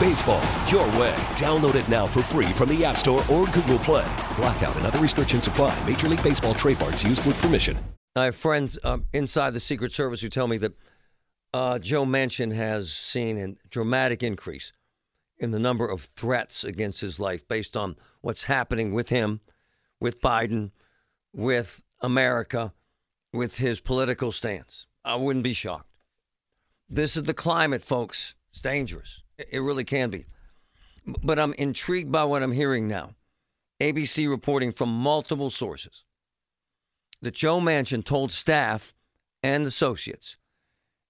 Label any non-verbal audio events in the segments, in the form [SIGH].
Baseball, your way. Download it now for free from the App Store or Google Play. Blackout and other restrictions apply. Major League Baseball trademarks used with permission. I have friends um, inside the Secret Service who tell me that uh, Joe Manchin has seen a dramatic increase in the number of threats against his life based on what's happening with him, with Biden, with America, with his political stance. I wouldn't be shocked. This is the climate, folks. It's dangerous. It really can be. But I'm intrigued by what I'm hearing now. ABC reporting from multiple sources that Joe Manchin told staff and associates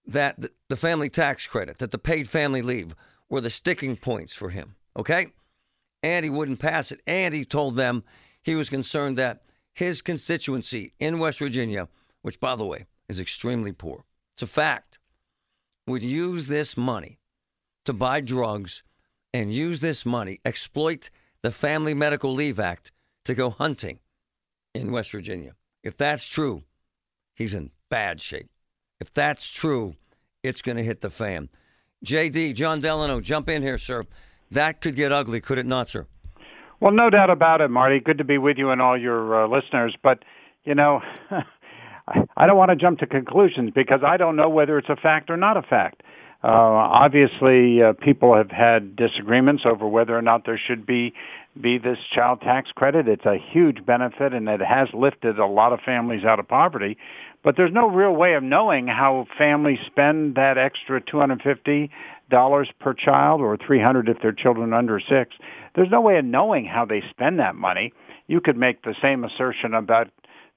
that the family tax credit, that the paid family leave were the sticking points for him. Okay? And he wouldn't pass it. And he told them he was concerned that his constituency in West Virginia, which, by the way, is extremely poor, it's a fact, would use this money to buy drugs and use this money, exploit the Family Medical Leave Act to go hunting in West Virginia. If that's true, he's in bad shape. If that's true, it's going to hit the fan. JD, Jon Delano, jump in here, sir. That could get ugly, could it not, sir? Well, no doubt about it, Marty. Good to be with you and all your uh, listeners. But, you know, [LAUGHS] I don't want to jump to conclusions because I don't know whether it's a fact or not a fact. Uh, obviously, uh, people have had disagreements over whether or not there should be be this child tax credit. It's a huge benefit, and it has lifted a lot of families out of poverty. But there's no real way of knowing how families spend that extra two hundred fifty dollars per child, or three hundred if they're children under six. There's no way of knowing how they spend that money. You could make the same assertion about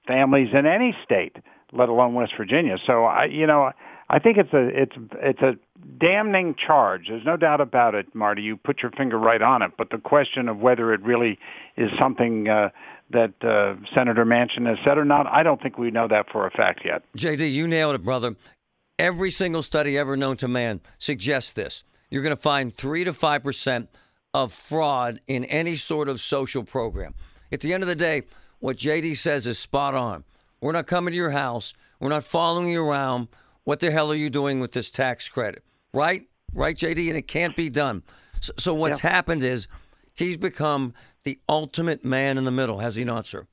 families in any state, let alone West Virginia. So I, you know. I think it's a it's it's a damning charge. There's no doubt about it, Marty. You put your finger right on it. But the question of whether it really is something uh, that uh, Senator Manchin has said or not, I don't think we know that for a fact yet. JD, you nailed it, brother. Every single study ever known to man suggests this. You're going to find three to five percent of fraud in any sort of social program. At the end of the day, what JD says is spot on. We're not coming to your house. We're not following you around what the hell are you doing with this tax credit? Right? Right, JD? And it can't be done. So, so what's yeah. happened is he's become the ultimate man in the middle, has he not, sir?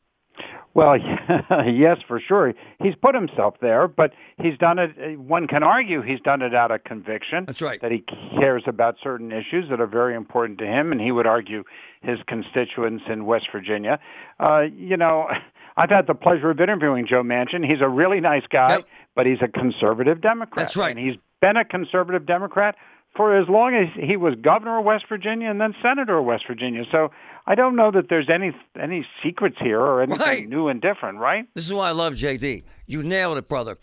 Well, [LAUGHS] yes, for sure. He's put himself there, but he's done it. One can argue he's done it out of conviction. That's right. That he cares about certain issues that are very important to him, and he would argue his constituents in West Virginia. Uh, you know, [LAUGHS] I've had the pleasure of interviewing Joe Manchin. He's a really nice guy, yep. but he's a conservative Democrat. That's right. And he's been a conservative Democrat for as long as he was governor of West Virginia and then senator of West Virginia. So I don't know that there's any any secrets here or anything right. new and different, right? This is why I love JD. You nailed it, brother.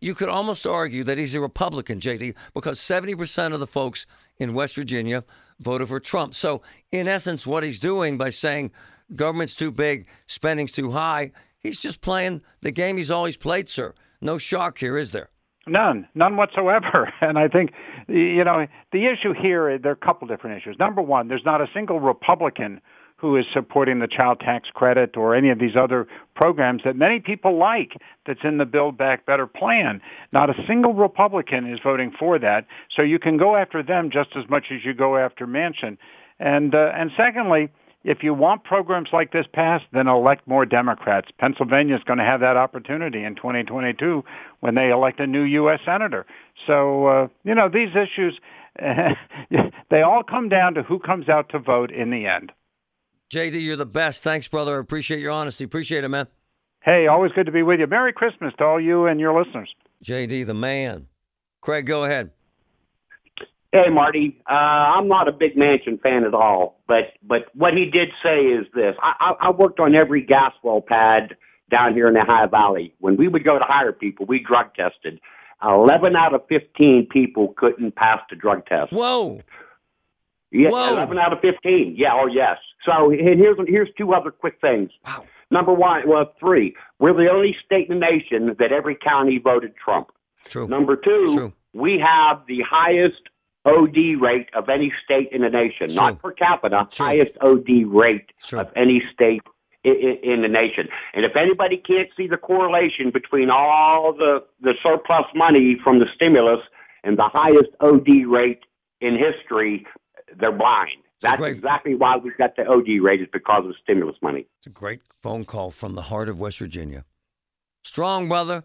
You could almost argue that he's a Republican, JD, because 70% of the folks in West Virginia voted for Trump. So, in essence, what he's doing by saying government's too big, spending's too high. He's just playing the game he's always played, sir. No shock here, is there? None, none whatsoever. [LAUGHS] And I think, you know, the issue here, there are a couple different issues. Number one, there's not a single Republican who is supporting the child tax credit or any of these other programs that many people like that's in the Build Back Better plan. Not a single Republican is voting for that. So you can go after them just as much as you go after Manchin. And, uh, and secondly, if you want programs like this passed, then elect more Democrats. Pennsylvania is going to have that opportunity in 2022 when they elect a new U.S. senator. So, uh, you know, these issues, [LAUGHS] they all come down to who comes out to vote in the end. JD, you're the best. Thanks, brother. Appreciate your honesty. Appreciate it, man. Hey, always good to be with you. Merry Christmas to all you and your listeners. JD, the man. Craig, go ahead. Hey, Marty. Uh, I'm not a big Manchin fan at all, but but what he did say is this: I, I, I worked on every gas well pad down here in the High Valley. When we would go to hire people, we drug tested. Eleven out of fifteen people couldn't pass the drug test. Whoa. Yeah, Whoa. eleven out of fifteen. Yeah, oh yes. So and here's here's two other quick things. Wow. Number one, well, three. We're the only state in the nation that every county voted Trump. True. Number two, True. we have the highest OD rate of any state in the nation, True. not per capita, True. highest OD rate True. of any state in, in the nation. And if anybody can't see the correlation between all the, the surplus money from the stimulus and the highest OD rate in history, they're blind. That's great- exactly why we've got the OD rate is because of the stimulus money. It's a great phone call from the heart of West Virginia. Strong weather.